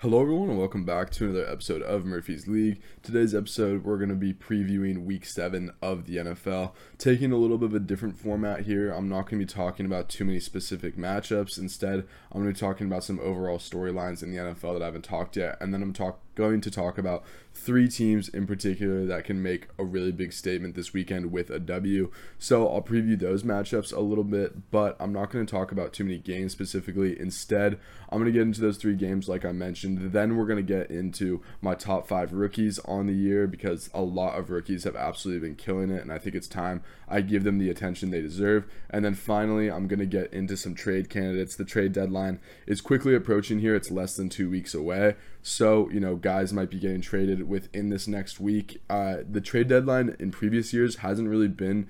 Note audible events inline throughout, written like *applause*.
Hello, everyone, and welcome back to another episode of Murphy's League. Today's episode, we're going to be previewing week seven of the NFL, taking a little bit of a different format here. I'm not going to be talking about too many specific matchups. Instead, I'm going to be talking about some overall storylines in the NFL that I haven't talked yet, and then I'm talk- going to talk about three teams in particular that can make a really big statement this weekend with a W. So I'll preview those matchups a little bit, but I'm not going to talk about too many games specifically. Instead, I'm going to get into those three games like I mentioned. Then we're going to get into my top five rookies on the year because a lot of rookies have absolutely been killing it, and I think it's time I give them the attention they deserve. And then finally, I'm going to get into some trade candidates. The trade deadline is quickly approaching here, it's less than two weeks away. So, you know, guys might be getting traded within this next week. Uh, the trade deadline in previous years hasn't really been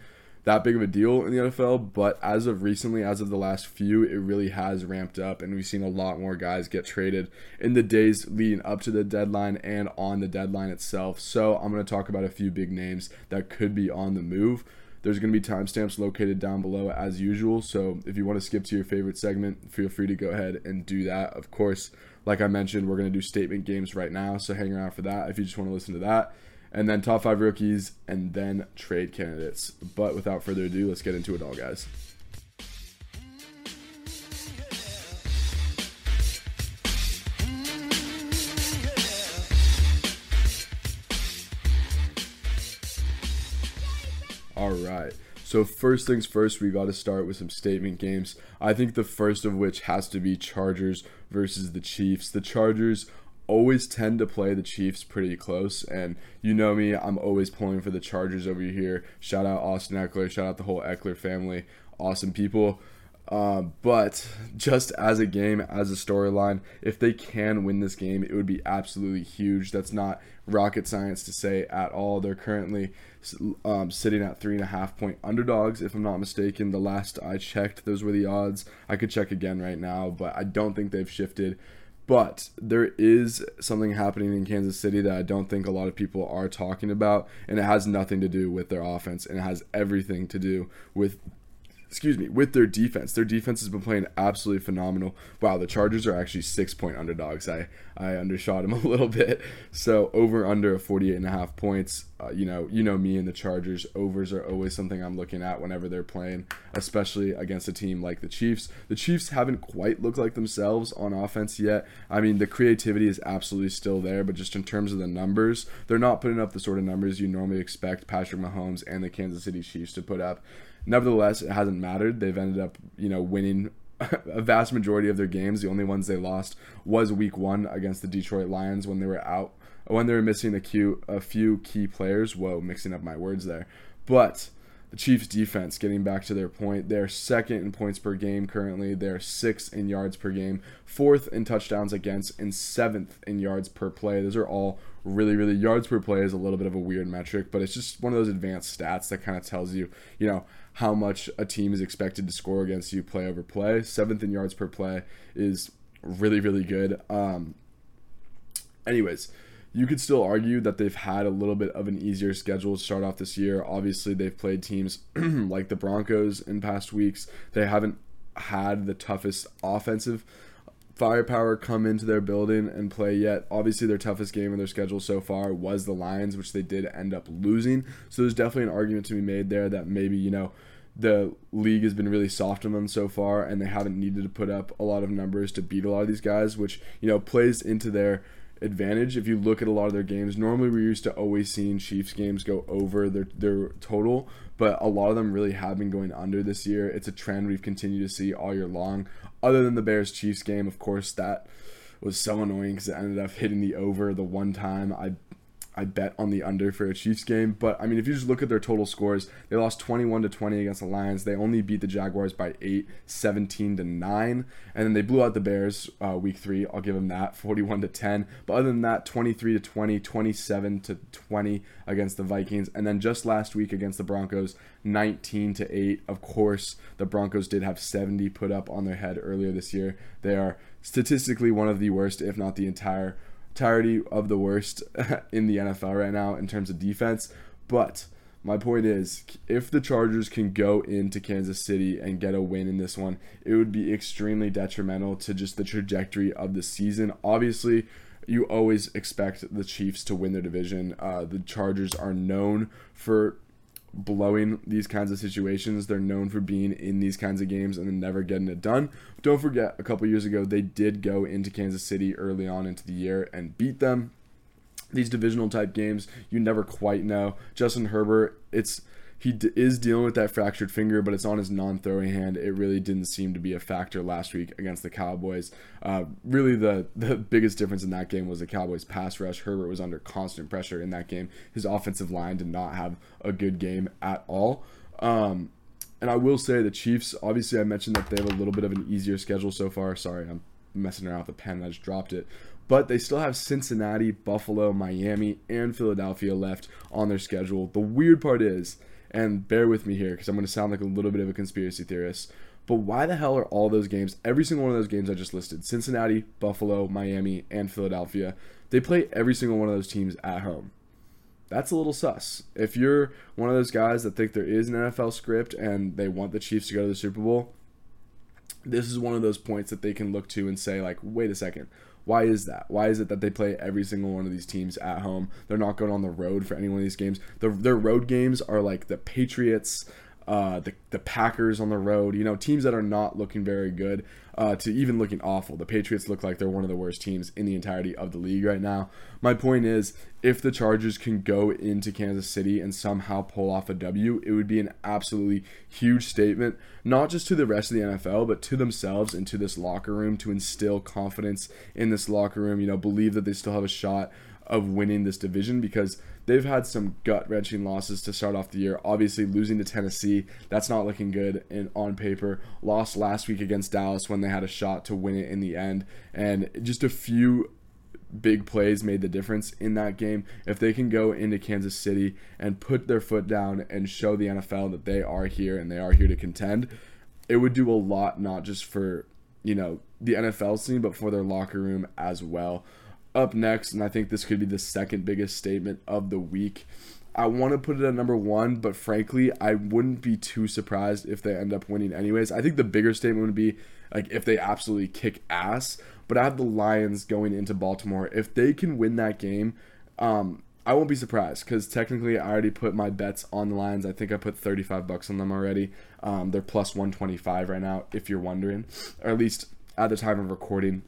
that big of a deal in the NFL, but as of recently, as of the last few, it really has ramped up, and we've seen a lot more guys get traded in the days leading up to the deadline and on the deadline itself. So, I'm going to talk about a few big names that could be on the move. There's going to be timestamps located down below as usual. So if you want to skip to your favorite segment, feel free to go ahead and do that. Of course, like I mentioned, we're going to do statement games right now. So hang around for that if you just want to listen to that. And then top five rookies and then trade candidates. But without further ado, let's get into it all, guys. So first things first, we got to start with some statement games. I think the first of which has to be Chargers versus the Chiefs. The Chargers always tend to play the Chiefs pretty close, and you know me, I'm always pulling for the Chargers over here. Shout out Austin Ekeler, shout out the whole Ekeler family, awesome people. Uh, but just as a game, as a storyline, if they can win this game, it would be absolutely huge. That's not rocket science to say at all. They're currently um, sitting at three and a half point underdogs, if I'm not mistaken. The last I checked, those were the odds. I could check again right now, but I don't think they've shifted. But there is something happening in Kansas City that I don't think a lot of people are talking about, and it has nothing to do with their offense, and it has everything to do with excuse me, with their defense. Their defense has been playing absolutely phenomenal. Wow, the Chargers are actually six point underdogs. I, I undershot them *laughs* a little bit. So over under a 48 and a half points. Uh, you know, you know me and the Chargers. Overs are always something I'm looking at whenever they're playing, especially against a team like the Chiefs. The Chiefs haven't quite looked like themselves on offense yet. I mean, the creativity is absolutely still there, but just in terms of the numbers, they're not putting up the sort of numbers you normally expect Patrick Mahomes and the Kansas City Chiefs to put up. Nevertheless, it hasn't mattered. They've ended up, you know, winning *laughs* a vast majority of their games. The only ones they lost was Week One against the Detroit Lions when they were out, when they were missing a few, a few key players. Whoa, mixing up my words there. But the Chiefs defense, getting back to their point, they're second in points per game currently. They're sixth in yards per game, fourth in touchdowns against, and seventh in yards per play. Those are all really, really yards per play is a little bit of a weird metric, but it's just one of those advanced stats that kind of tells you, you know, how much a team is expected to score against you play over play. Seventh in yards per play is really, really good. Um, anyways, you could still argue that they've had a little bit of an easier schedule to start off this year. Obviously, they've played teams *clears throat* like the Broncos in past weeks. They haven't had the toughest offensive firepower come into their building and play yet. Obviously, their toughest game in their schedule so far was the Lions, which they did end up losing. So there's definitely an argument to be made there that maybe, you know, the league has been really soft on them so far and they haven't needed to put up a lot of numbers to beat a lot of these guys, which, you know, plays into their advantage if you look at a lot of their games. Normally, we're used to always seeing Chiefs games go over their their total, but a lot of them really have been going under this year. It's a trend we've continued to see all year long. Other than the Bears Chiefs game, of course, that was so annoying because it ended up hitting the over the one time. I I bet on the under for a Chiefs game. But I mean, if you just look at their total scores, they lost 21 to 20 against the Lions. They only beat the Jaguars by 8, 17 to 9, and then they blew out the Bears uh, week three. I'll give them that, 41 to 10. But other than that, 23 to 20, 27 to 20 against the Vikings, and then just last week against the Broncos, 19 to 8. Of course, the Broncos did have 70 put up on their head earlier this year. They are statistically one of the worst, if not the entire entirety of the worst *laughs* in the NFL right now in terms of defense. But My point is, if the Chargers can go into Kansas City and get a win in this one, it would be extremely detrimental to just the trajectory of the season. Obviously, you always expect the Chiefs to win their division. Uh, the Chargers are known for blowing these kinds of situations. They're known for being in these kinds of games and then never getting it done. Don't forget, a couple years ago, they did go into Kansas City early on into the year and beat them. These divisional type games, you never quite know. Justin Herbert, it's he d- is dealing with that fractured finger, but it's on his non-throwing hand. It really didn't seem to be a factor last week against the Cowboys. Uh, really, the the biggest difference in that game was the Cowboys' pass rush. Herbert was under constant pressure in that game. His offensive line did not have a good game at all. Um, and I will say the Chiefs. Obviously, I mentioned that they have a little bit of an easier schedule so far. Sorry, I'm messing around with the pen. I just dropped it but they still have Cincinnati, Buffalo, Miami, and Philadelphia left on their schedule. The weird part is and bear with me here because I'm going to sound like a little bit of a conspiracy theorist. But why the hell are all those games, every single one of those games I just listed, Cincinnati, Buffalo, Miami, and Philadelphia, they play every single one of those teams at home? That's a little sus. If you're one of those guys that think there is an NFL script and they want the Chiefs to go to the Super Bowl, this is one of those points that they can look to and say, like, wait a second, why is that? Why is it that they play every single one of these teams at home? They're not going on the road for any one of these games. Their, their road games are like the Patriots, uh, the, the Packers on the road, you know, teams that are not looking very good uh, to even looking awful. The Patriots look like they're one of the worst teams in the entirety of the league right now. My point is, if the Chargers can go into Kansas City and somehow pull off a W, it would be an absolutely huge statement, not just to the rest of the NFL, but to themselves and to this locker room to instill confidence in this locker room, you know, believe that they still have a shot of winning this division because they've had some gut wrenching losses to start off the year. Obviously, losing to Tennessee, that's not looking good in, on paper. Lost last week against Dallas when they had a shot to win it in the end. And just a few big plays made the difference in that game. If they can go into Kansas City and put their foot down and show the NFL that they are here and they are here to contend, it would do a lot, not just for, you know, the NFL scene, but for their locker room as well up next, and I think this could be the second biggest statement of the week. I want to put it at number one, but frankly, I wouldn't be too surprised if they end up winning anyways. I think the bigger statement would be like if they absolutely kick ass. But I have the Lions going into Baltimore. If they can win that game, um, I won't be surprised because technically I already put my bets on the Lions. I think I put 35 bucks on them already. Um, they're plus 125 right now, if you're wondering, or at least at the time of recording,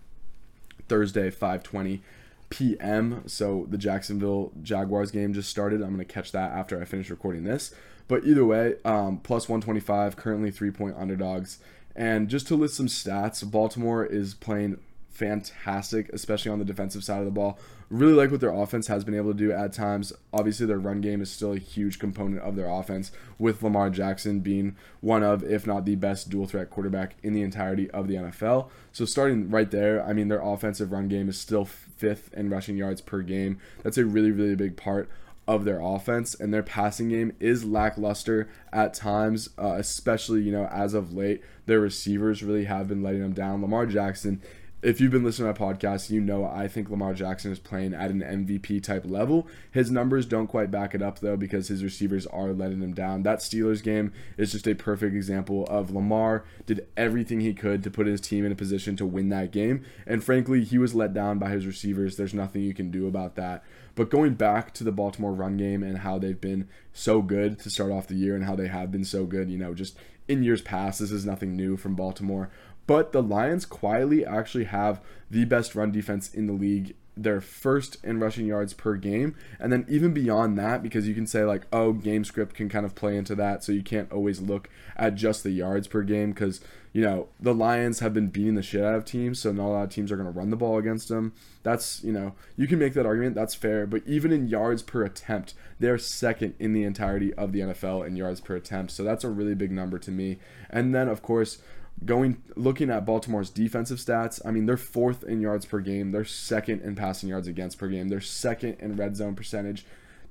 Thursday 520 p.m. So the Jacksonville Jaguars game just started. I'm going to catch that after I finish recording this. But either way, um, plus 125, currently three point underdogs. And just to list some stats, Baltimore is playing fantastic, especially on the defensive side of the ball. Really like what their offense has been able to do at times. Obviously, their run game is still a huge component of their offense, with Lamar Jackson being one of, if not the best dual threat quarterback in the entirety of the NFL. So, starting right there, I mean, their offensive run game is still fifth in rushing yards per game. That's a really, really big part of their offense and their passing game is lackluster at times, uh, especially you know as of late. Their receivers really have been letting them down. Lamar Jackson if you've been listening to my podcast, you know I think Lamar Jackson is playing at an MVP type level. His numbers don't quite back it up though because his receivers are letting him down. That Steelers game is just a perfect example of Lamar did everything he could to put his team in a position to win that game, and frankly, he was let down by his receivers. There's nothing you can do about that. But going back to the Baltimore run game and how they've been so good to start off the year and how they have been so good, you know, just in years past, this is nothing new from Baltimore. But the Lions quietly actually have the best run defense in the league. They're first in rushing yards per game. And then even beyond that, because you can say, like, oh, game script can kind of play into that. So you can't always look at just the yards per game because, you know, the Lions have been beating the shit out of teams. So not a lot of teams are going to run the ball against them. That's, you know, you can make that argument. That's fair. But even in yards per attempt, they're second in the entirety of the NFL in yards per attempt. So that's a really big number to me. And then, of course, going looking at Baltimore's defensive stats, I mean they're fourth in yards per game, they're second in passing yards against per game, they're second in red zone percentage,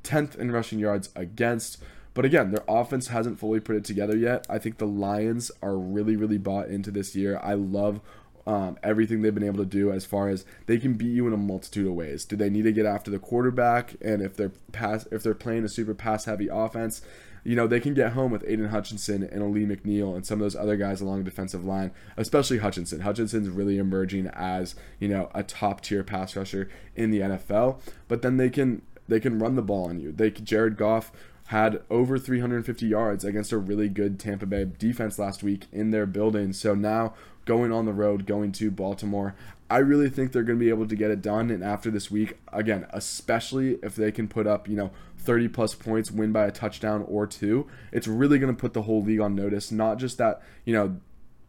10th in rushing yards against. But again, their offense hasn't fully put it together yet. I think the Lions are really really bought into this year. I love um, everything they've been able to do as far as they can beat you in a multitude of ways. Do they need to get after the quarterback? And if they're pass, if they're playing a super pass heavy offense, you know, they can get home with Aidan Hutchinson and Alim McNeill and some of those other guys along the defensive line, especially Hutchinson. Hutchinson's really emerging as, you know, a top tier pass rusher in the NFL. But then they can they can run the ball on you. They Jared Goff had over 350 yards against a really good Tampa Bay defense last week in their building. So now going on the road, going to Baltimore, I really think they're going to be able to get it done. And after this week, again, especially if they can put up, you know, 30 plus points, win by a touchdown or two, it's really going to put the whole league on notice. Not just that, you know,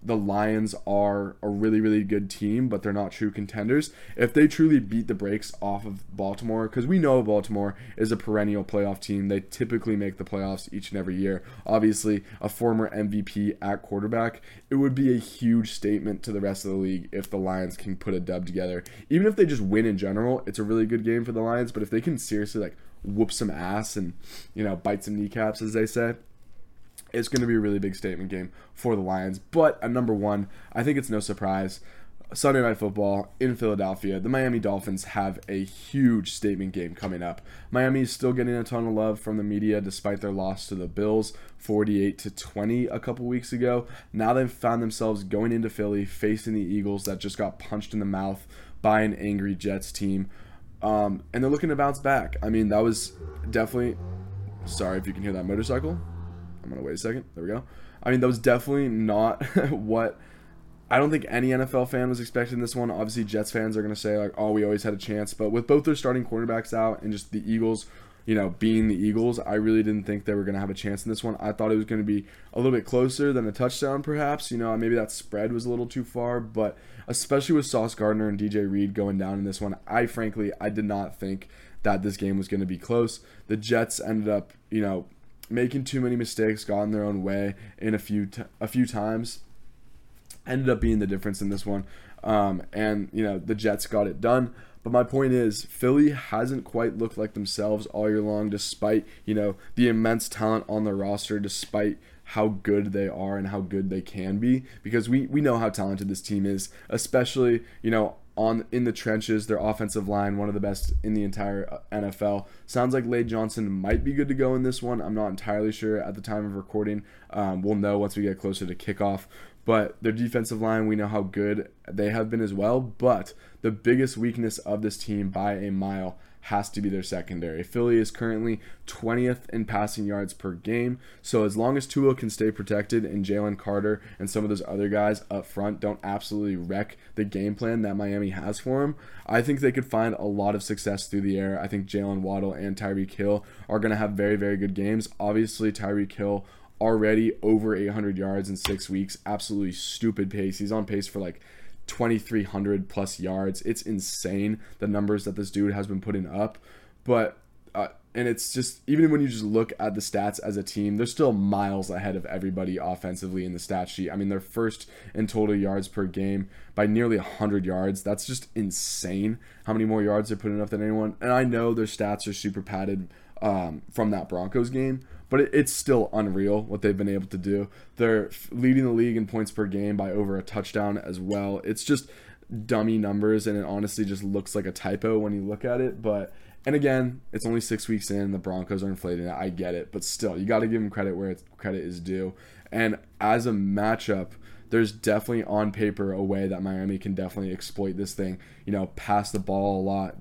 the Lions are a really, really good team, but they're not true contenders. If they truly beat the brakes off of Baltimore, because we know Baltimore is a perennial playoff team, they typically make the playoffs each and every year. Obviously, a former MVP at quarterback, it would be a huge statement to the rest of the league if the Lions can put a dub together. Even if they just win in general, it's a really good game for the Lions, but if they can seriously like whoop some ass and, you know, bite some kneecaps, as they say, it's going to be a really big statement game for the Lions. But at number one, I think it's no surprise. Sunday Night Football in Philadelphia. The Miami Dolphins have a huge statement game coming up. Miami is still getting a ton of love from the media despite their loss to the Bills 48 to 20 a couple weeks ago. Now they've found themselves going into Philly facing the Eagles that just got punched in the mouth by an angry Jets team. Um, and they're looking to bounce back. I mean, that was definitely. Sorry if you can hear that motorcycle. I'm gonna wait a second. There we go. I mean, that was definitely not *laughs* what I don't think any NFL fan was expecting this one. Obviously, Jets fans are gonna say like, "Oh, we always had a chance," but with both their starting quarterbacks out and just the Eagles, you know, being the Eagles, I really didn't think they were gonna have a chance in this one. I thought it was gonna be a little bit closer than a touchdown, perhaps. You know, maybe that spread was a little too far, but especially with Sauce Gardner and DJ Reed going down in this one, I frankly I did not think that this game was going to be close. The Jets ended up, you know, making too many mistakes, got in their own way in a few t- a few times. Ended up being the difference in this one, um, and you know the Jets got it done. But my point is, Philly hasn't quite looked like themselves all year long, despite you know the immense talent on the roster, despite how good they are and how good they can be. Because we we know how talented this team is, especially you know on in the trenches. Their offensive line, one of the best in the entire uh, NFL. Sounds like Lane Johnson might be good to go in this one. I'm not entirely sure at the time of recording. Um, we'll know once we get closer to kickoff. But their defensive line, we know how good they have been as well. But the biggest weakness of this team by a mile has to be their secondary. Philly is currently 20th in passing yards per game. So as long as Tua can stay protected and Jalen Carter and some of those other guys up front don't absolutely wreck the game plan that Miami has for him, I think they could find a lot of success through the air. I think Jaylen Waddle and Tyreek Hill are going to have very, very good games. Obviously, Tyreek Hill already over 800 yards in six weeks. Absolutely stupid pace. He's on pace for like 2,300 plus yards. It's insane the numbers that this dude has been putting up. But, uh, and it's just, even when you just look at the stats as a team, they're still miles ahead of everybody offensively in the stat sheet. I mean, they're first in total yards per game by nearly 100 yards. That's just insane how many more yards they're putting up than anyone. And I know their stats are super padded um, from that Broncos game, but it, it's still unreal what they've been able to do. They're leading the league in points per game by over a touchdown as well. It's just dummy numbers, and it honestly just looks like a typo when you look at it. But and again, it's only six weeks in. The Broncos are inflating it. I get it, but still, you got to give them credit where credit is due. And as a matchup, there's definitely on paper a way that Miami can definitely exploit this thing. You know, pass the ball a lot.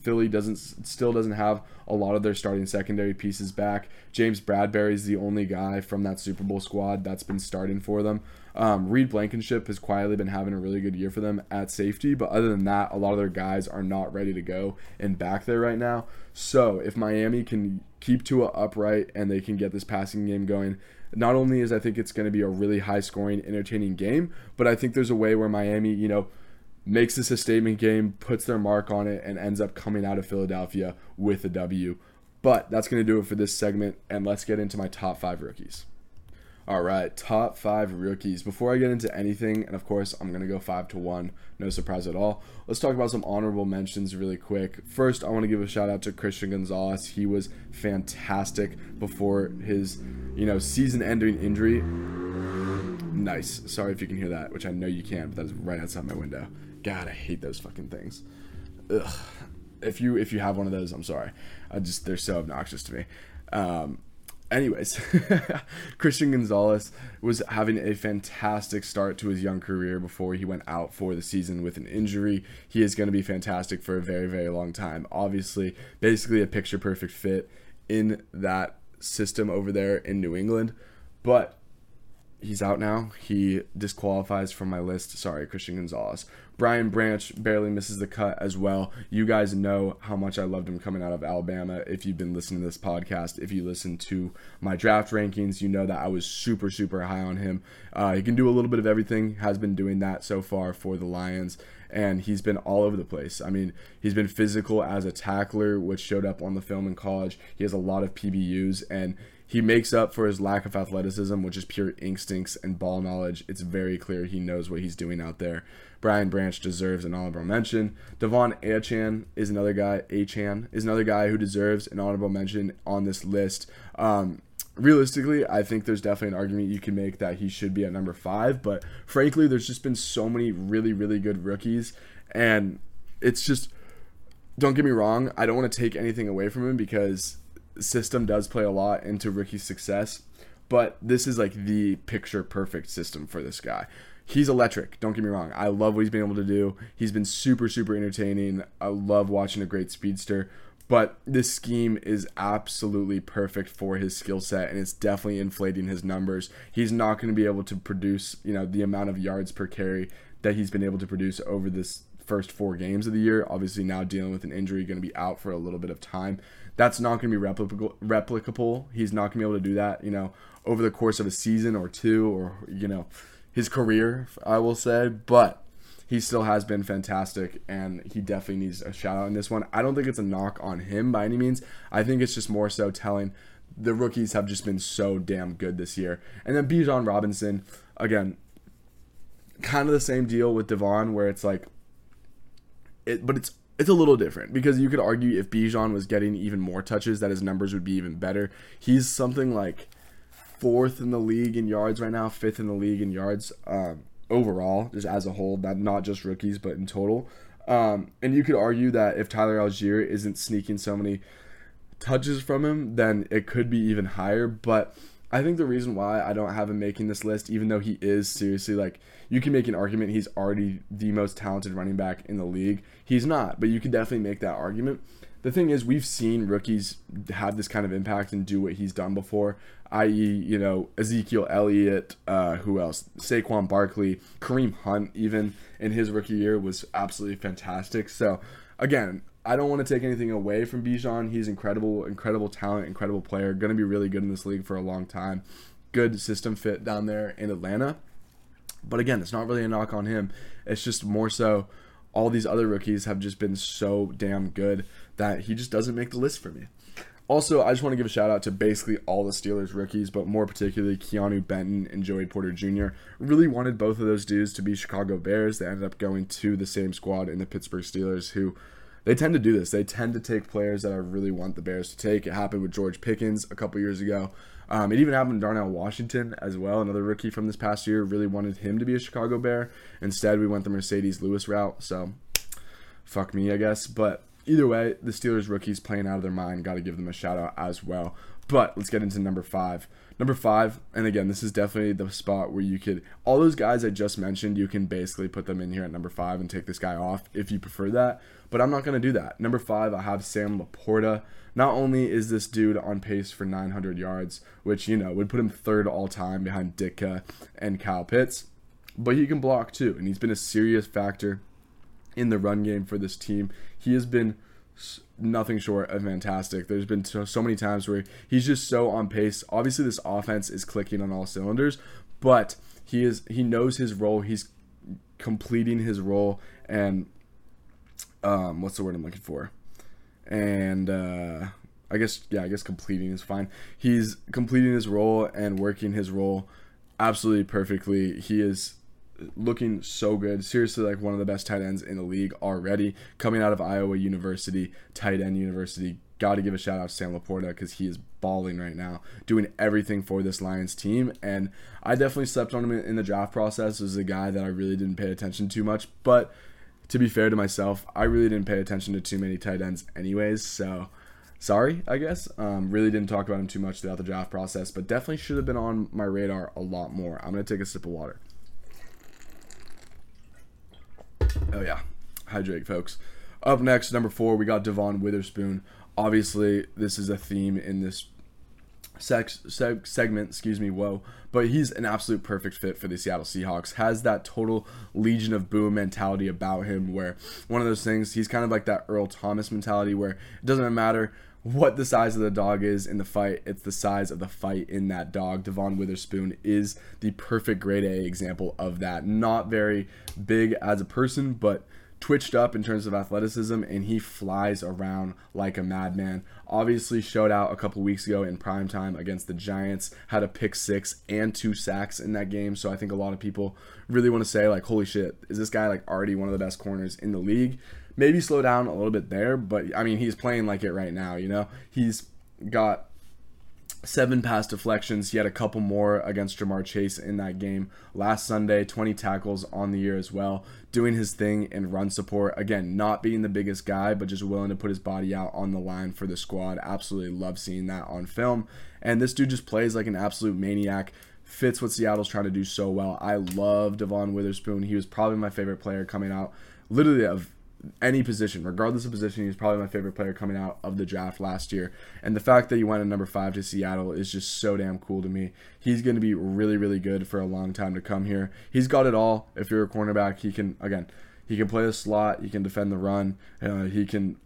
Philly doesn't still doesn't have a lot of their starting secondary pieces back. James Bradberry is the only guy from that Super Bowl squad that's been starting for them. Um, Reed Blankenship has quietly been having a really good year for them at safety, but other than that, a lot of their guys are not ready to go and back there right now. So if Miami can keep Tua upright and they can get this passing game going, not only is I think it's going to be a really high scoring, entertaining game, but I think there's a way where Miami, you know, makes this a statement game, puts their mark on it, and ends up coming out of Philadelphia with a W. But that's going to do it for this segment, and let's get into my top five rookies. All right, top five rookies. Before I get into anything, and of course, I'm going to go five to one, no surprise at all. Let's talk about some honorable mentions really quick. First, I want to give a shout out to Christian Gonzalez. He was fantastic before his, you know, season ending injury. Nice. Sorry if you can hear that, which I know you can, but that is right outside my window. God, I hate those fucking things. Ugh. If you if you have one of those, I'm sorry. I just they're so obnoxious to me. Um, anyways, *laughs* Christian Gonzalez was having a fantastic start to his young career before he went out for the season with an injury. He is going to be fantastic for a very, very long time. Obviously, basically a picture perfect fit in that system over there in New England. But he's out now. He disqualifies from my list. Sorry, Christian Gonzalez. Brian Branch barely misses the cut as well. You guys know how much I loved him coming out of Alabama. If you've been listening to this podcast, if you listen to my draft rankings, you know that I was super, super high on him. Uh, he can do a little bit of everything, has been doing that so far for the Lions, and he's been all over the place. I mean, he's been physical as a tackler, which showed up on the film in college. He has a lot of PBUs, and he makes up for his lack of athleticism, which is pure instincts and ball knowledge. It's very clear he knows what he's doing out there. Brian Branch deserves an honorable mention. De'Von Achane is another guy. Achane is another guy who deserves an honorable mention on this list. Um, realistically, I think there's definitely an argument you can make that he should be at number five. But frankly, there's just been so many really, really good rookies, and it's just don't get me wrong. I don't want to take anything away from him because system does play a lot into Ricky's success, but this is like the picture perfect system for this guy. He's electric. Don't get me wrong. I love what he's been able to do. He's been super, super entertaining. I love watching a great speedster. But this scheme is absolutely perfect for his skill set, and it's definitely inflating his numbers. He's not going to be able to produce, you know, the amount of yards per carry that he's been able to produce over this first four games of the year. Obviously, now dealing with an injury, going to be out for a little bit of time that's not going to be replicable. Replicable. He's not going to be able to do that. You know, over the course of a season or two, or you know, his career. I will say, but he still has been fantastic, and he definitely needs a shout out in this one. I don't think it's a knock on him by any means. I think it's just more so telling the rookies have just been so damn good this year. And then Bijan Robinson, again, kind of the same deal with Devon, where it's like, it, but it's it's a little different because you could argue if Bijan was getting even more touches, that his numbers would be even better. He's something like fourth in the league in yards right now, fifth in the league in yards um, overall, just as a whole, not not just rookies, but in total. Um, and you could argue that if Tyler Allgeier isn't sneaking so many touches from him, then it could be even higher. But I think the reason why I don't have him making this list, even though he is seriously like, you can make an argument he's already the most talented running back in the league. He's not, but you can definitely make that argument. The thing is, we've seen rookies have this kind of impact and do what he's done before, i.e., you know, Ezekiel Elliott, uh, who else? Saquon Barkley, Kareem Hunt, even in his rookie year, was absolutely fantastic. So, again, I don't want to take anything away from Bijan. He's incredible, incredible talent, incredible player. Going to be really good in this league for a long time. Good system fit down there in Atlanta. But again, it's not really a knock on him. It's just more so all these other rookies have just been so damn good that he just doesn't make the list for me. Also, I just want to give a shout out to basically all the Steelers rookies, but more particularly Keanu Benton and Joey Porter Jr. Really wanted both of those dudes to be Chicago Bears. They ended up going to the same squad in the Pittsburgh Steelers, who they tend to do this. They tend to take players that I really want the Bears to take. It happened with George Pickens a couple years ago. Um, it even happened to Darnell Washington as well, another rookie from this past year. Really wanted him to be a Chicago Bear. Instead, we went the Marcedes Lewis route. So, fuck me, I guess. But either way, the Steelers rookies playing out of their mind. Got to give them a shout out as well. But let's get into number five. Number five, and again, this is definitely the spot where you could, all those guys I just mentioned, you can basically put them in here at number five and take this guy off if you prefer that. But I'm not going to do that. Number five, I have Sam LaPorta. Not only is this dude on pace for 900 yards, which, you know, would put him third all time behind Ditka and Kyle Pitts, but he can block too. And he's been a serious factor in the run game for this team. He has been nothing short of fantastic. There's been so, so many times where he's just so on pace. Obviously, this offense is clicking on all cylinders, but he is he knows his role. He's completing his role, and um, what's the word I'm looking for? And uh, I guess yeah, I guess completing is fine. He's completing his role and working his role absolutely perfectly. He is looking so good. Seriously, like one of the best tight ends in the league already. Coming out of Iowa University, tight end university, got to give a shout out to Sam LaPorta because he is balling right now, doing everything for this Lions team. And I definitely slept on him in the draft process. As a guy that I really didn't pay attention too much, but to be fair to myself, I really didn't pay attention to too many tight ends, anyways. So sorry, I guess. Um, really didn't talk about him too much throughout the draft process, but definitely should have been on my radar a lot more. I'm gonna take a sip of water. Oh yeah, hydrate, folks. Up next, number four, we got Devon Witherspoon. Obviously, this is a theme in this sex, seg- segment, excuse me, whoa. But he's an absolute perfect fit for the Seattle Seahawks. Has that total Legion of Boom mentality about him where one of those things, he's kind of like that Earl Thomas mentality where it doesn't matter what the size of the dog is in the fight, it's the size of the fight in that dog. Devon Witherspoon is the perfect grade A example of that. Not very big as a person, but twitched up in terms of athleticism and he flies around like a madman. Obviously showed out a couple weeks ago in prime time against the Giants, had a pick 6 and two sacks in that game. So I think a lot of people really want to say like holy shit, is this guy like already one of the best corners in the league? Maybe slow down a little bit there, but I mean he's playing like it right now, you know? He's got seven pass deflections. He had a couple more against Ja'Marr Chase in that game last Sunday, 20 tackles on the year as well, doing his thing in run support. Again, not being the biggest guy, but just willing to put his body out on the line for the squad. Absolutely love seeing that on film. And this dude just plays like an absolute maniac. Fits what Seattle's trying to do so well. I love Devon Witherspoon. He was probably my favorite player coming out literally of any position, regardless of position, he's probably my favorite player coming out of the draft last year. And the fact that he went at number five to Seattle is just so damn cool to me. He's going to be really, really good for a long time to come here. He's got it all. If you're a cornerback, he can, again, he can play the slot, he can defend the run, uh, he can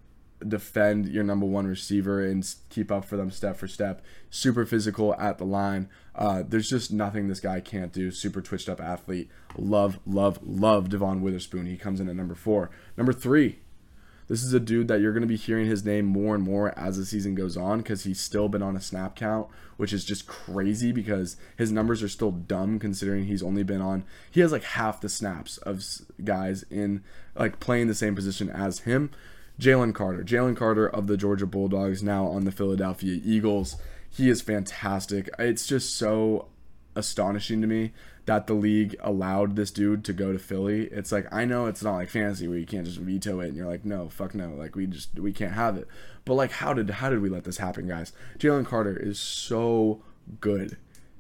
defend your number one receiver and keep up for them step for step. Super physical at the line. Uh, there's just nothing this guy can't do. Super twitched up athlete. Love, love, love Devon Witherspoon. He comes in at number four. Number three, this is a dude that you're going to be hearing his name more and more as the season goes on because he's still been on a snap count, which is just crazy because his numbers are still dumb considering he's only been on. He has like half the snaps of guys in like playing the same position as him. Jalen Carter. Jalen Carter of the Georgia Bulldogs, now on the Philadelphia Eagles. He is fantastic. It's just so astonishing to me that the league allowed this dude to go to Philly. It's like I know it's not like fantasy where you can't just veto it and you're like, no, fuck no, like we just we can't have it. But like how did how did we let this happen, guys? Jalen Carter is so good.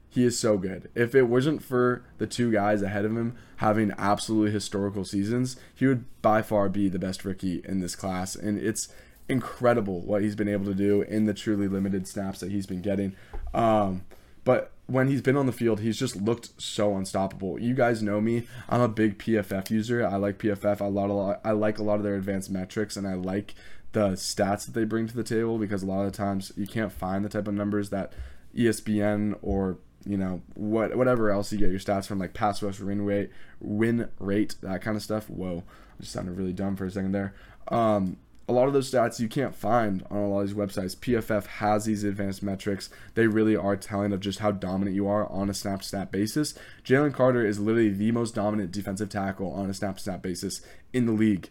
He is so good. If it wasn't for the two guys ahead of him having absolutely historical seasons, he would by far be the best rookie in this class. And it's incredible what he's been able to do in the truly limited snaps that he's been getting. Um, but when he's been on the field, he's just looked so unstoppable. You guys know me; I'm a big PFF user. I like PFF. I lot, a lot. I like a lot of their advanced metrics, and I like the stats that they bring to the table because a lot of times you can't find the type of numbers that ESPN or you know what whatever else you get your stats from like pass rush win rate win rate that kind of stuff whoa I just sounded really dumb for a second there um, a lot of those stats you can't find on a lot of these websites pff has these advanced metrics they really are telling of just how dominant you are on a snap snap basis jalen carter is literally the most dominant defensive tackle on a snap snap basis in the league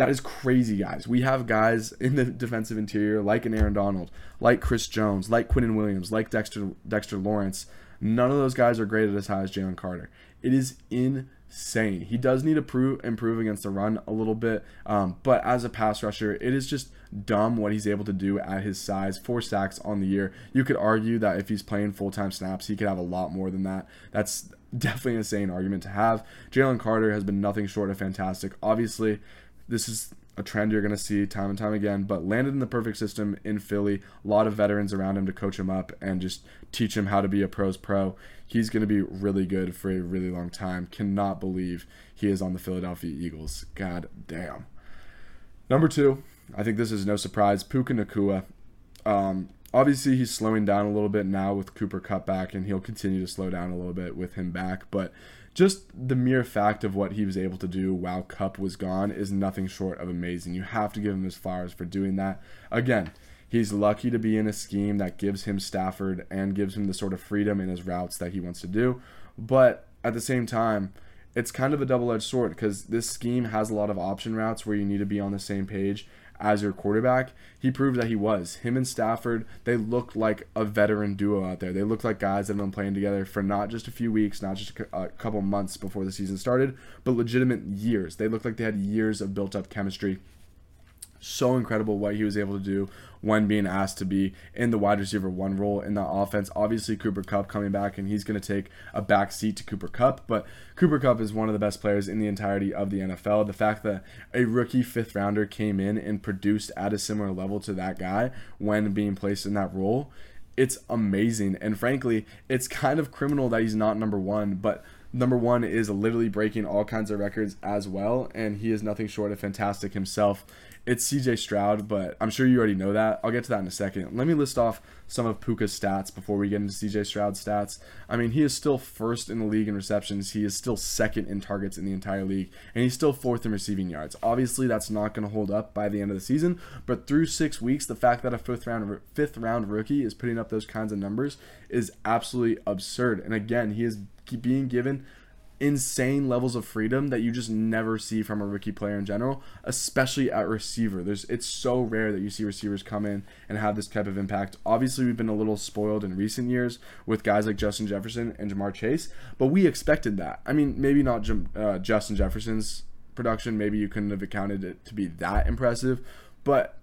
that is crazy, guys. We have guys in the defensive interior like an Aaron Donald, like Chris Jones, like Quinnen Williams, like Dexter Dexter Lawrence. None of those guys are graded as high as Jalen Carter. It is insane. He does need to prove, improve against the run a little bit, um, but as a pass rusher, it is just dumb what he's able to do at his size. Four sacks on the year. You could argue that if he's playing full time snaps, he could have a lot more than that. That's *laughs* definitely an insane argument to have. Jalen Carter has been nothing short of fantastic. Obviously, this is a trend you're going to see time and time again, but landed in the perfect system in Philly. A lot of veterans around him to coach him up and just teach him how to be a pros pro. He's going to be really good for a really long time. Cannot believe he is on the Philadelphia Eagles. God damn. Number two, I think this is no surprise. Puka Nacua. Um, obviously, he's slowing down a little bit now with Cooper Kupp back, and he'll continue to slow down a little bit with him back. But just the mere fact of what he was able to do while Kupp was gone is nothing short of amazing. You have to give him his flowers for doing that. Again, he's lucky to be in a scheme that gives him Stafford and gives him the sort of freedom in his routes that he wants to do. But at the same time, it's kind of a double edged sword because this scheme has a lot of option routes where you need to be on the same page as your quarterback. He proved that he was. Him and Stafford, they looked like a veteran duo out there. They looked like guys that have been playing together for not just a few weeks, not just a couple months before the season started, but legitimate years. They looked like they had years of built up chemistry so incredible what he was able to do when being asked to be in the wide receiver one role in that offense. Obviously, Cooper Kupp coming back and he's going to take a back seat to Cooper Kupp. but Cooper Kupp is one of the best players in the entirety of the NFL. The fact that a rookie fifth rounder came in and produced at a similar level to that guy when being placed in that role, it's amazing. And frankly, it's kind of criminal that he's not number one, but number one is literally breaking all kinds of records as well, and he is nothing short of fantastic himself it's CJ Stroud, but I'm sure you already know that. I'll get to that in a second. Let me list off some of Puka's stats before we get into CJ Stroud's stats. I mean, he is still first in the league in receptions. He is still second in targets in the entire league, and he's still fourth in receiving yards. Obviously, that's not going to hold up by the end of the season, but through six weeks, the fact that a fifth round fifth round rookie is putting up those kinds of numbers is absolutely absurd. And again, he is being given insane levels of freedom that you just never see from a rookie player in general, especially at receiver. There's it's so rare that you see receivers come in and have this type of impact. Obviously, we've been a little spoiled in recent years with guys like Justin Jefferson and Ja'Marr Chase, but we expected that. I mean, maybe not uh, Justin Jefferson's production, maybe you couldn't have accounted it to be that impressive, but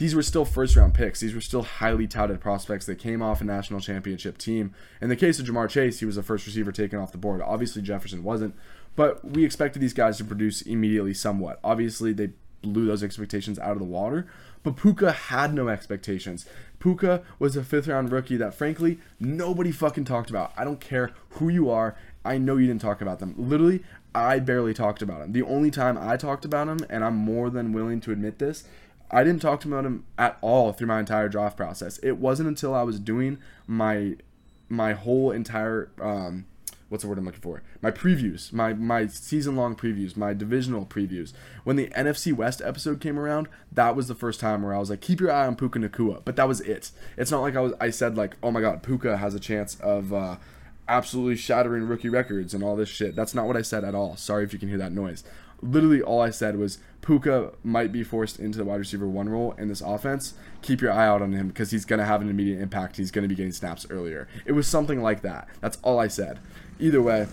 these were still first round picks. These were still highly touted prospects that came off a national championship team. In the case of Ja'Marr Chase, he was the first receiver taken off the board. Obviously, Jefferson wasn't, but we expected these guys to produce immediately somewhat. Obviously, they blew those expectations out of the water, but Puka had no expectations. Puka was a fifth round rookie that, frankly, nobody fucking talked about. I don't care who you are. I know you didn't talk about them. Literally, I barely talked about him. The only time I talked about him, and I'm more than willing to admit this, I didn't talk to him about him at all through my entire draft process. It wasn't until I was doing my my whole entire um, what's the word I'm looking for? My previews, my my season long previews, my divisional previews. When the NFC West episode came around, that was the first time where I was like, keep your eye on Puka Nacua. But that was it. It's not like I was I said like, oh my god, Puka has a chance of uh, absolutely shattering rookie records and all this shit. That's not what I said at all. Sorry if you can hear that noise literally all I said was Puka might be forced into the wide receiver one role in this offense. Keep your eye out on him because he's going to have an immediate impact. He's going to be getting snaps earlier. It was something like that. That's all I said. Either way,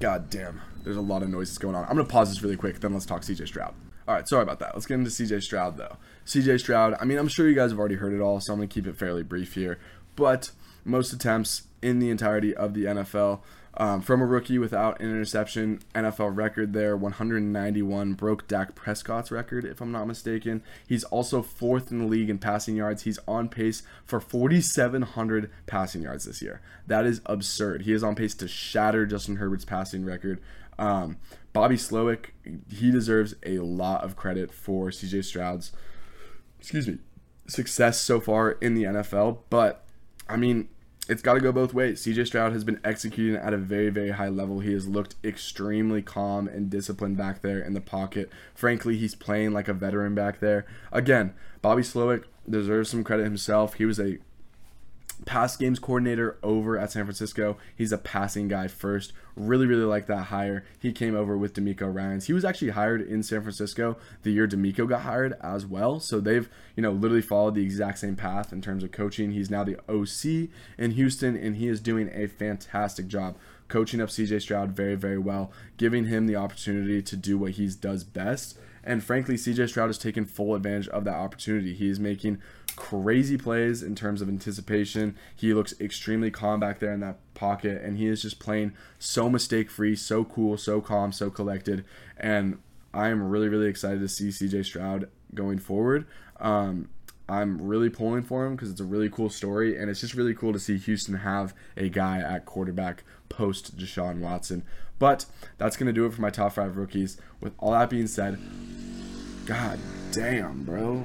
god damn, there's a lot of noises going on. I'm going to pause this really quick, then let's talk CJ Stroud. All right, sorry about that. Let's get into CJ Stroud though. CJ Stroud, I mean, I'm sure you guys have already heard it all, so I'm going to keep it fairly brief here. But most attempts in the entirety of the NFL um, from a rookie without an interception, NFL record there, 191, broke Dak Prescott's record, if I'm not mistaken. He's also fourth in the league in passing yards. He's on pace for 4,700 passing yards this year. That is absurd. He is on pace to shatter Justin Herbert's passing record. Um, Bobby Slowik, he deserves a lot of credit for CJ Stroud's, excuse me, success so far in the NFL. But I mean, it's got to go both ways. CJ Stroud has been executing at a very, very high level. He has looked extremely calm and disciplined back there in the pocket. Frankly, he's playing like a veteran back there. Again, Bobby Slowik deserves some credit himself. He was a pass games coordinator over at San Francisco. He's a passing guy first. Really, really like that hire. He came over with DeMeco Ryans. He was actually hired in San Francisco the year DeMeco got hired as well. So they've, you know, literally followed the exact same path in terms of coaching. He's now the OC in Houston, and he is doing a fantastic job coaching up CJ Stroud very, very well, giving him the opportunity to do what he does best. And frankly, CJ Stroud has taken full advantage of that opportunity. He is making crazy plays in terms of anticipation. He looks extremely calm back there in that pocket, and he is just playing so mistake free, so cool, so calm, so collected. And I am really, really excited to see CJ Stroud going forward. Um, I'm really pulling for him because it's a really cool story, and it's just really cool to see Houston have a guy at quarterback post Deshaun Watson. But that's going to do it for my top five rookies. With all that being said, God damn, bro.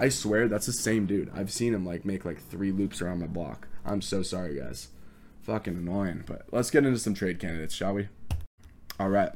I swear that's the same dude. I've seen him like make like three loops around my block. I'm so sorry, guys. Fucking annoying. But let's get into some trade candidates, shall we? All right.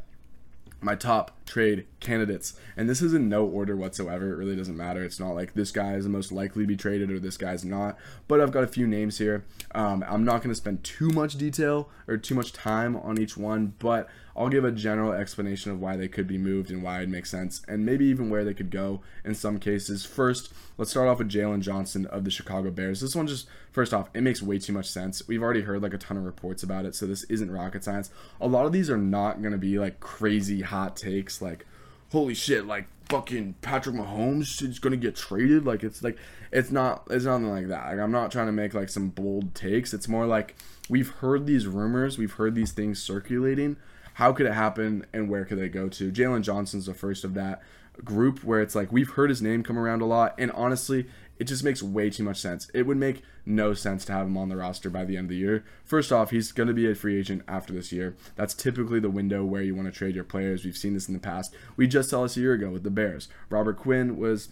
My top trade candidates. And this is in no order whatsoever. It really doesn't matter. It's not like this guy is the most likely to be traded or this guy's not. But I've got a few names here. Um, I'm not going to spend too much detail or too much time on each one, but I'll give a general explanation of why they could be moved and why it makes sense, and maybe even where they could go in some cases. First, let's start off with Jaylon Johnson of the Chicago Bears. This one just, first off, it makes way too much sense. We've already heard like a ton of reports about it, so this isn't rocket science. A lot of these are not going to be like crazy hot takes, like, holy shit, like fucking Patrick Mahomes is gonna get traded. Like it's like it's not it's nothing like that. Like I'm not trying to make like some bold takes. It's more like we've heard these rumors, we've heard these things circulating, how could it happen and where could they go to? Jaylon Johnson's the first of that group where it's like we've heard his name come around a lot, and honestly, it just makes way too much sense. It would make no sense to have him on the roster by the end of the year. First off, he's going to be a free agent after this year. That's typically the window where you want to trade your players. We've seen this in the past. We just saw this a year ago with the Bears. Robert Quinn was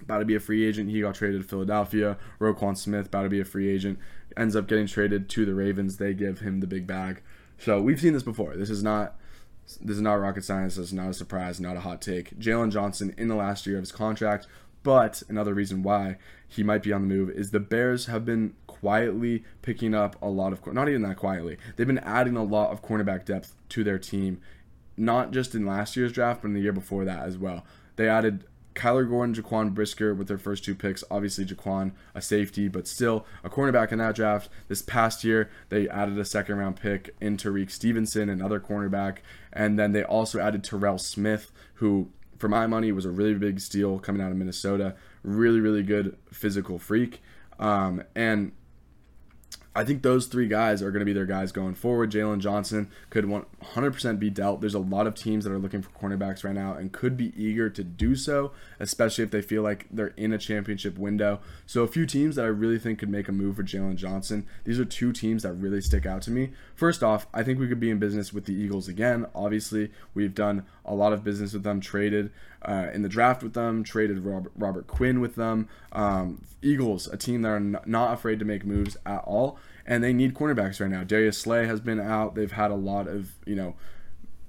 about to be a free agent. He got traded to Philadelphia. Roquan Smith about to be a free agent. Ends up getting traded to the Ravens. They give him the big bag. So we've seen this before. This is not this is not rocket science. This is not a surprise, not a hot take. Jaylon Johnson in the last year of his contract, but another reason why he might be on the move is the Bears have been quietly picking up a lot of not even that quietly. They've been adding a lot of cornerback depth to their team, not just in last year's draft, but in the year before that as well. They added Kyler Gordon, Jaquan Brisker with their first two picks. Obviously, Jaquan, a safety, but still a cornerback in that draft. This past year, they added a second round pick in Tyrique Stevenson, another cornerback. And then they also added Terrell Smith, who, for my money, was a really big steal coming out of Minnesota. Really, really good physical freak. Um, and I think those three guys are going to be their guys going forward. Jaylon Johnson could 100% be dealt. There's a lot of teams that are looking for cornerbacks right now and could be eager to do so, especially if they feel like they're in a championship window. So, a few teams that I really think could make a move for Jaylon Johnson. These are two teams that really stick out to me. First off, I think we could be in business with the Eagles again. Obviously, we've done a lot of business with them, traded uh, in the draft with them, traded Robert, Robert Quinn with them. Um, Eagles, a team that are n- not afraid to make moves at all, and they need cornerbacks right now. Darius Slay has been out. They've had a lot of you know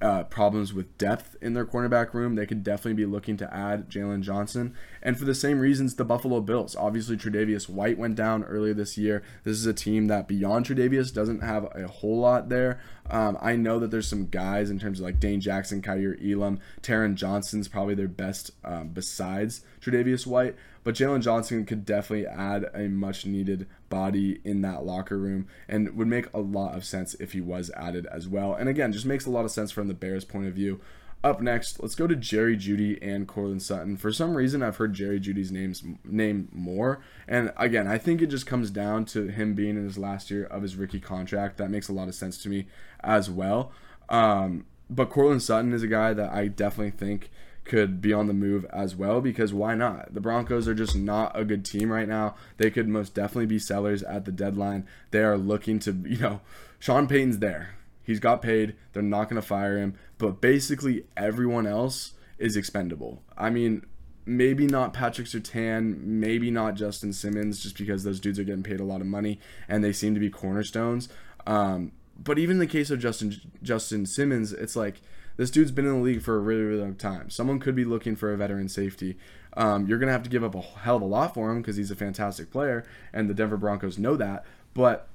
uh, problems with depth in their cornerback room. They could definitely be looking to add Jaylon Johnson. And for the same reasons, the Buffalo Bills. Obviously, Tre'Davious White went down earlier this year. This is a team that beyond Tre'Davious doesn't have a whole lot there. Um, I know that there's some guys in terms of like Dane Jackson, Kaiir Elam, Taron Johnson's probably their best um, besides Tre'Davious White. But Jalen Johnson could definitely add a much needed body in that locker room and would make a lot of sense if he was added as well. And again, just makes a lot of sense from the Bears' point of view. Up next, let's go to Jerry Jeudy and Courtland Sutton. For some reason, I've heard Jerry Jeudy's names name more, and again, I think it just comes down to him being in his last year of his rookie contract. That makes a lot of sense to me as well. Um, but Courtland Sutton is a guy that I definitely think could be on the move as well because why not? The Broncos are just not a good team right now. They could most definitely be sellers at the deadline. They are looking to, you know, Sean Payton's there. He's got paid. They're not going to fire him, but basically everyone else is expendable. I mean, maybe not Patrick Surtain, maybe not Justin Simmons, just because those dudes are getting paid a lot of money and they seem to be cornerstones. Um, but even in the case of Justin Justin Simmons, it's like this dude's been in the league for a really, really long time. Someone could be looking for a veteran safety. Um, you're going to have to give up a hell of a lot for him because he's a fantastic player, and the Denver Broncos know that. But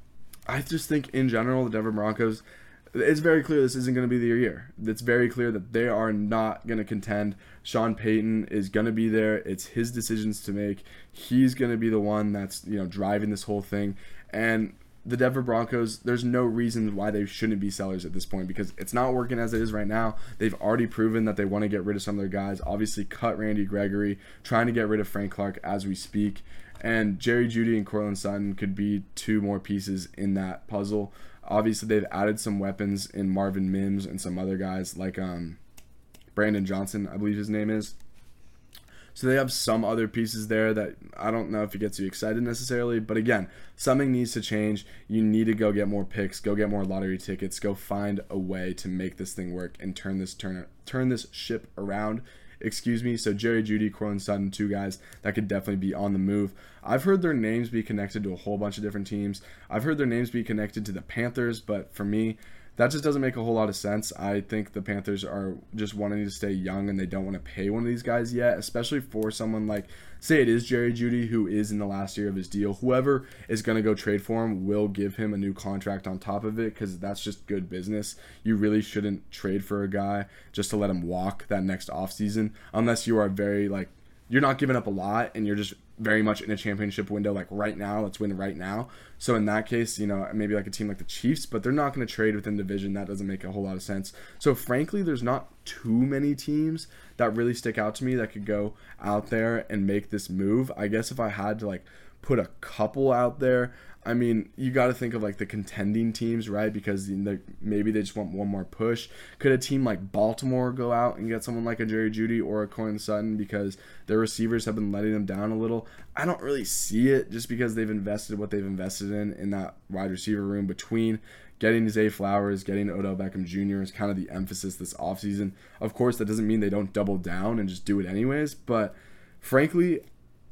I just think in general, the Denver Broncos, it's very clear this isn't going to be their year. It's very clear that they are not going to contend. Sean Payton is going to be there. It's his decisions to make. He's going to be the one that's you know driving this whole thing. And the Denver Broncos, there's no reason why they shouldn't be sellers at this point because it's not working as it is right now. They've already proven that they want to get rid of some of their guys. Obviously, cut Randy Gregory, trying to get rid of Frank Clark as we speak. And Jerry Jeudy and Courtland Sutton could be two more pieces in that puzzle. Obviously, they've added some weapons in Marvin Mims and some other guys like um, Brandon Johnson, I believe his name is. So they have some other pieces there that I don't know if it gets you excited necessarily. But again, something needs to change. You need to go get more picks, go get more lottery tickets, go find a way to make this thing work and turn this turn turn this ship around. Excuse me. So Jerry Jeudy, Courtland Sutton, two guys that could definitely be on the move. I've heard their names be connected to a whole bunch of different teams. I've heard their names be connected to the Panthers, but for me, that just doesn't make a whole lot of sense. I think the Panthers are just wanting to stay young and they don't want to pay one of these guys yet, especially for someone like, say, it is Jerry Jeudy, who is in the last year of his deal. Whoever is going to go trade for him will give him a new contract on top of it because that's just good business. You really shouldn't trade for a guy just to let him walk that next offseason unless you are very, like, you're not giving up a lot and you're just very much in a championship window like right now let's win right now. So in that case you know maybe like a team like the chiefs but they're not going to trade within division. That doesn't make a whole lot of sense. So frankly there's not too many teams that really stick out to me that could go out there and make this move. I guess if i had to like put a couple out there I mean, you got to think of like the contending teams, right? Because maybe they just want one more push. Could a team like Baltimore go out and get someone like a Jerry Jeudy or a Courtland Sutton because their receivers have been letting them down a little? I don't really see it just because they've invested what they've invested in in that wide receiver room between getting Zay Flowers, getting Odell Beckham Jr. is kind of the emphasis this offseason. Of course, that doesn't mean they don't double down and just do it anyways, but frankly,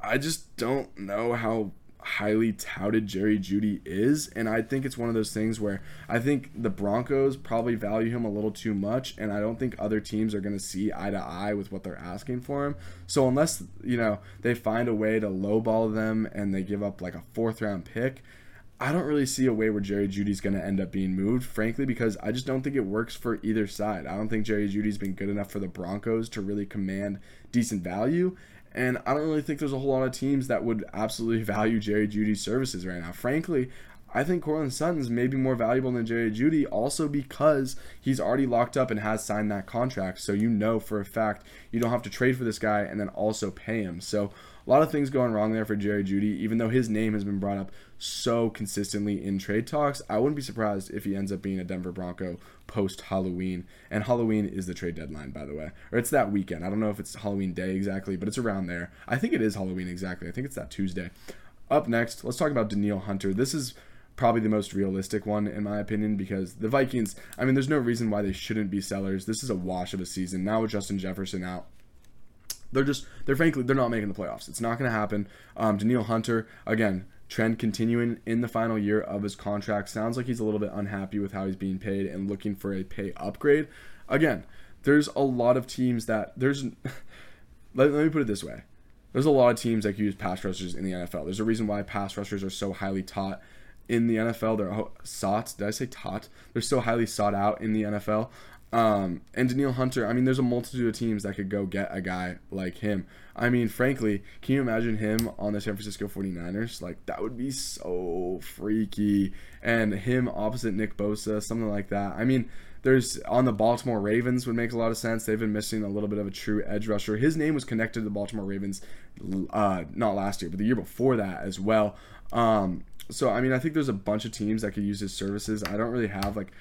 I just don't know how highly touted Jerry Jeudy is. And I think it's one of those things where I think the Broncos probably value him a little too much. And I don't think other teams are going to see eye to eye with what they're asking for him. So unless, you know, they find a way to lowball them and they give up like a fourth round pick, I don't really see a way where Jerry Jeudy's going to end up being moved, frankly, because I just don't think it works for either side. I don't think Jerry Jeudy's been good enough for the Broncos to really command decent value. And I don't really think there's a whole lot of teams that would absolutely *laughs* value Jerry Jeudy's services right now. Frankly, I think Courtland Sutton's maybe more valuable than Jerry Jeudy, also because he's already locked up and has signed that contract. So you know for a fact you don't have to trade for this guy and then also pay him. So a lot of things going wrong there for Jerry Jeudy, even though his name has been brought up so consistently in trade talks. I wouldn't be surprised if he ends up being a Denver Bronco post Halloween. And Halloween is the trade deadline, by the way. Or it's that weekend. I don't know if it's Halloween day exactly, but it's around there. I think it is Halloween exactly. I think it's that Tuesday. Up next, let's talk about Danielle Hunter. This is probably the most realistic one in my opinion because the Vikings, I mean, there's no reason why they shouldn't be sellers. This is a wash of a season. Now with Justin Jefferson out, they're just they're frankly they're not making the playoffs. It's not going to happen. Um, Danielle Hunter again. Trend continuing in the final year of his contract. Sounds like he's a little bit unhappy with how he's being paid and looking for a pay upgrade. Again, there's a lot of teams that there's. *laughs* let, let me put it this way: there's a lot of teams that use pass rushers in the NFL. There's a reason why pass rushers are so highly taught in the NFL. They're oh, sought. Did I say taught? They're so highly sought out in the NFL. Um, and Danielle Hunter, I mean, there's a multitude of teams that could go get a guy like him. I mean, frankly, can you imagine him on the San Francisco 49ers? Like, that would be so freaky. And him opposite Nick Bosa, something like that. I mean, there's on the Baltimore Ravens would make a lot of sense. They've been missing a little bit of a true edge rusher. His name was connected to the Baltimore Ravens, uh, not last year, but the year before that as well. Um, so, I mean, I think there's a bunch of teams that could use his services. I don't really have like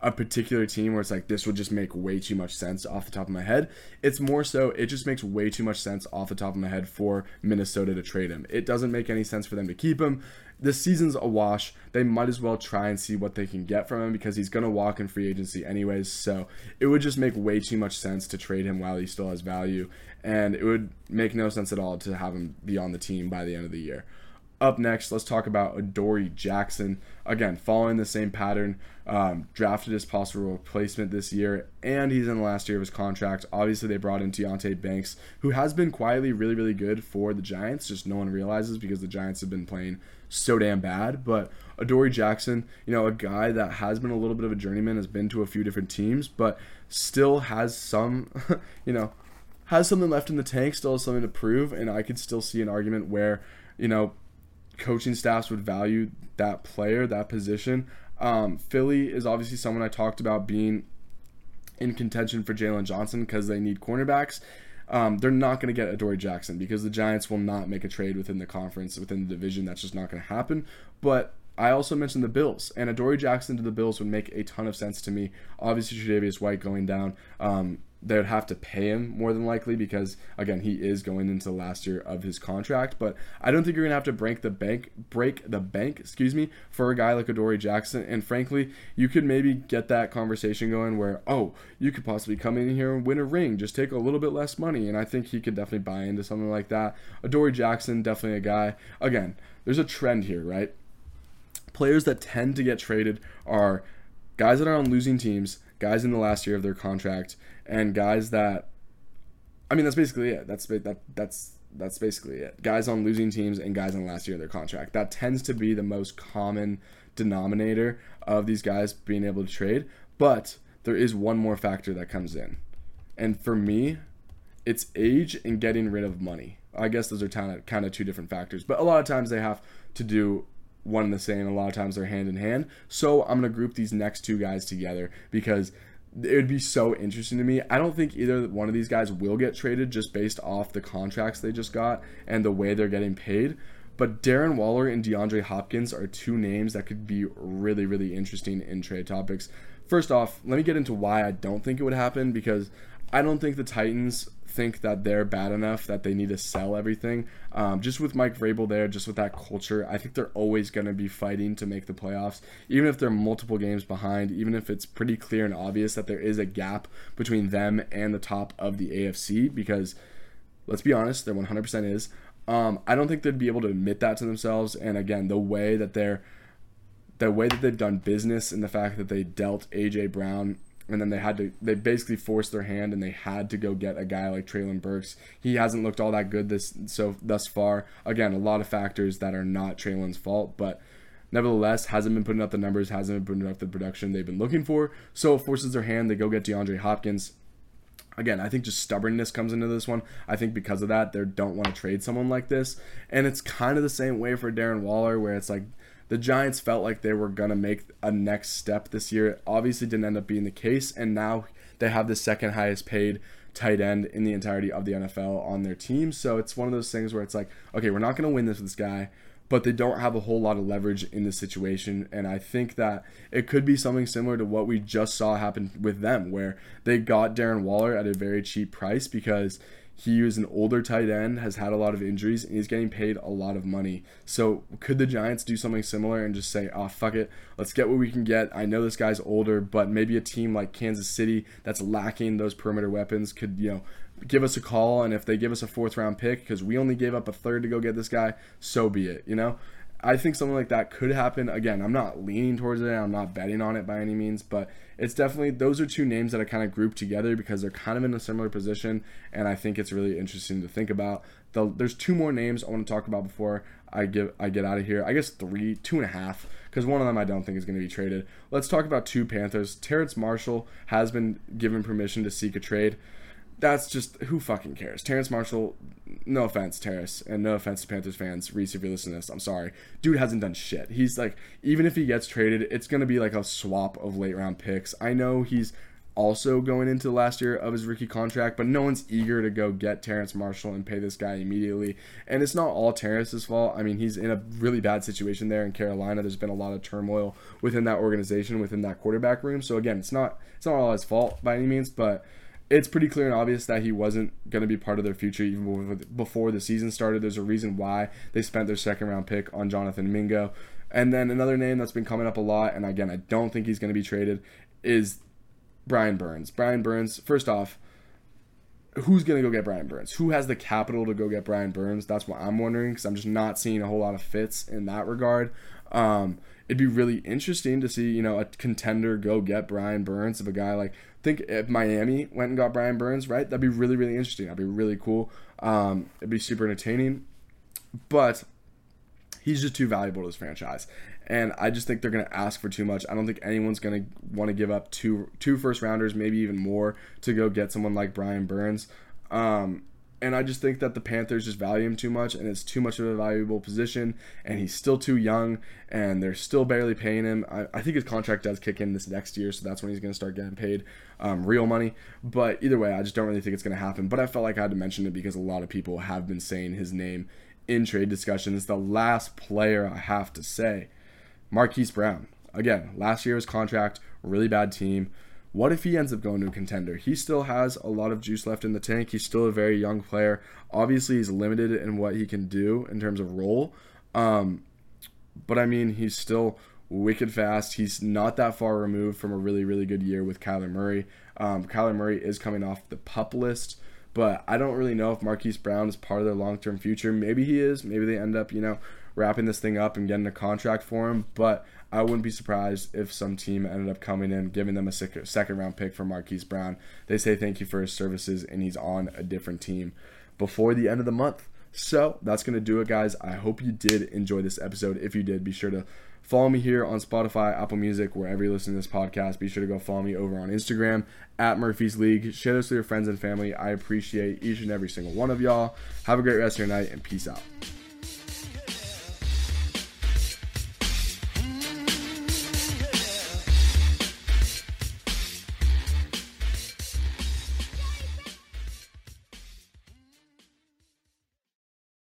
a particular team where it's like this would just make way too much sense off the top of my head. It's more so it just makes way too much sense off the top of my head for Minnesota to trade him. It doesn't make any sense for them to keep him. The season's a wash. They might as well try and see what they can get from him because he's going to walk in free agency anyways. So it would just make way too much sense to trade him while he still has value. And it would make no sense at all to have him be on the team by the end of the year. Up next, let's talk about Adoree Jackson. Again, following the same pattern, um, drafted as possible replacement this year, and he's in the last year of his contract. Obviously, they brought in Deonte Banks, who has been quietly really, really good for the Giants. Just no one realizes because the Giants have been playing so damn bad. But Adoree Jackson, you know, a guy that has been a little bit of a journeyman, has been to a few different teams, but still has some, *laughs* you know, has something left in the tank, still has something to prove, and I could still see an argument where, you know, coaching staffs would value that player, that position. Um, Philly is obviously someone I talked about being in contention for Jaylon Johnson because they need cornerbacks. Um, they're not going to get Adoree Jackson because the Giants will not make a trade within the conference, within the division. That's just not going to happen. But I also mentioned the Bills, and Adoree Jackson to the Bills would make a ton of sense to me. Obviously, Tre'Davious White going down. Um, they would have to pay him more than likely because again he is going into the last year of his contract. But i don't think you're to have to break the bank break the bank excuse me for a guy like adoree jackson. And frankly you could maybe get that conversation going where oh you could possibly come in here and win a ring just take a little bit less money. And i think he could definitely buy into something like that. Adoree jackson definitely a guy. Again there's a trend here right? Players that tend to get traded are guys that are on losing teams, guys in the last year of their contract, and guys that I mean that's basically it. That's that that's that's basically it. Guys on losing teams and guys in the last year of their contract. That tends to be the most common denominator of these guys being able to trade. But there is one more factor that comes in. And for me, it's age and getting rid of money. I guess those are kind of kind of two different factors, but a lot of times they have to do one and the same. A lot of times they're hand in hand. So I'm gonna group these next two guys together because it would be so interesting to me. I don't think either one of these guys will get traded just based off the contracts they just got and the way they're getting paid. But Darren Waller and DeAndre Hopkins are two names that could be really, really interesting in trade topics. First off, let me get into why I don't think it would happen because I don't think the Titans think that they're bad enough that they need to sell everything. Um, just with Mike Vrabel there, just with that culture, I think they're always going to be fighting to make the playoffs, even if they're multiple games behind, even if it's pretty clear and obvious that there is a gap between them and the top of the AFC. Because let's be honest, there 100% is. Um, I don't think they'd be able to admit that to themselves. And again, the way that they're the way that they've done business and the fact that they dealt AJ Brown and then they had to they basically forced their hand and they had to go get a guy like Treylon Burks. He hasn't looked all that good this so thus far. Again, a lot of factors that are not Treylon's fault, but nevertheless hasn't been putting up the numbers, hasn't been putting up the production they've been looking for. So it forces their hand. They go get DeAndre Hopkins. Again, I think just stubbornness comes into this one. I think because of that, they don't want to trade someone like this. And it's kind of the same way for Darren Waller, where it's like the Giants felt like they were going to make a next step this year. It obviously didn't end up being the case, and now they have the second highest paid tight end in the entirety of the NFL on their team. So it's one of those things where it's like, okay, we're not going to win this with this guy, but they don't have a whole lot of leverage in this situation. And I think that it could be something similar to what we just saw happen with them, where they got Darren Waller at a very cheap price because he is an older tight end, has had a lot of injuries, and he's getting paid a lot of money. So could the Giants do something similar and just say, "Oh fuck it, let's get what we can get." I know this guy's older, but maybe a team like Kansas City that's lacking those perimeter weapons could, you know, give us a call, and if they give us a fourth round pick because we only gave up a third to go get this guy, so be it. You know. I think something like that could happen. Again, I'm not leaning towards it. I'm not betting on it by any means, but it's definitely those are two names that I kind of group together because they're kind of in a similar position, and I think it's really interesting to think about. The, there's two more names I want to talk about before I get I get out of here. I guess three, two and a half, because one of them I don't think is going to be traded. Let's talk about two Panthers. Terrace Marshall has been given permission to seek a trade that's just who fucking cares. Terrace Marshall, no offense, Terrace, and no offense to Panthers fans, Reese, if you're listening to this, I'm sorry. Dude hasn't done shit. He's like, even if he gets traded, it's gonna be like a swap of late round picks. I know he's also going into the last year of his rookie contract, but no one's eager to go get Terrace Marshall and pay this guy immediately. And it's not all Terrace's fault. I mean, he's in a really bad situation there in Carolina. There's been a lot of turmoil within that organization, within that quarterback room. So again, it's not it's not all his fault by any means, but it's pretty clear and obvious that he wasn't going to be part of their future even before the season started. There's a reason why they spent their second round pick on Jonathan Mingo. And then another name that's been coming up a lot, and again, I don't think he's going to be traded, is Brian Burns. Brian Burns, first off, who's going to go get Brian Burns? Who has the capital to go get Brian Burns? That's what I'm wondering because I'm just not seeing a whole lot of fits in that regard. Um, it'd be really interesting to see, you know, a contender go get Brian Burns if a guy like think if Miami went and got Brian Burns, right? That'd be really, really interesting. That'd be really cool. Um, it'd be super entertaining. But he's just too valuable to this franchise. And I just think they're going to ask for too much. I don't think anyone's going to want to give up two two first rounders, maybe even more, to go get someone like Brian Burns. Um, and I just think that the Panthers just value him too much, and it's too much of a valuable position, and he's still too young, and they're still barely paying him. I, I think his contract does kick in this next year, so that's when he's going to start getting paid um, real money. But either way, I just don't really think it's going to happen. But I felt like I had to mention it because a lot of people have been saying his name in trade discussions. The last player I have to say, Marquise Brown. Again, last year's contract, really bad team. What if he ends up going to a contender? He still has a lot of juice left in the tank. He's still a very young player. Obviously, he's limited in what he can do in terms of role. Um, but I mean, he's still wicked fast. He's not that far removed from a really, really good year with Kyler Murray. Um, Kyler Murray is coming off the pup list, But I don't really know if Marquise Brown is part of their long term future. Maybe he is. Maybe they end up, you know, wrapping this thing up and getting a contract for him. But I wouldn't be surprised if some team ended up coming in, giving them a second round pick for Marquise Brown. They say thank you for his services, and he's on a different team before the end of the month. So that's going to do it, guys. I hope you did enjoy this episode. If you did, be sure to follow me here on Spotify, Apple Music, wherever you listen to this podcast. Be sure to go follow me over on Instagram at Murphy's League. Share this with your friends and family. I appreciate each and every single one of y'all. Have a great rest of your night and peace out.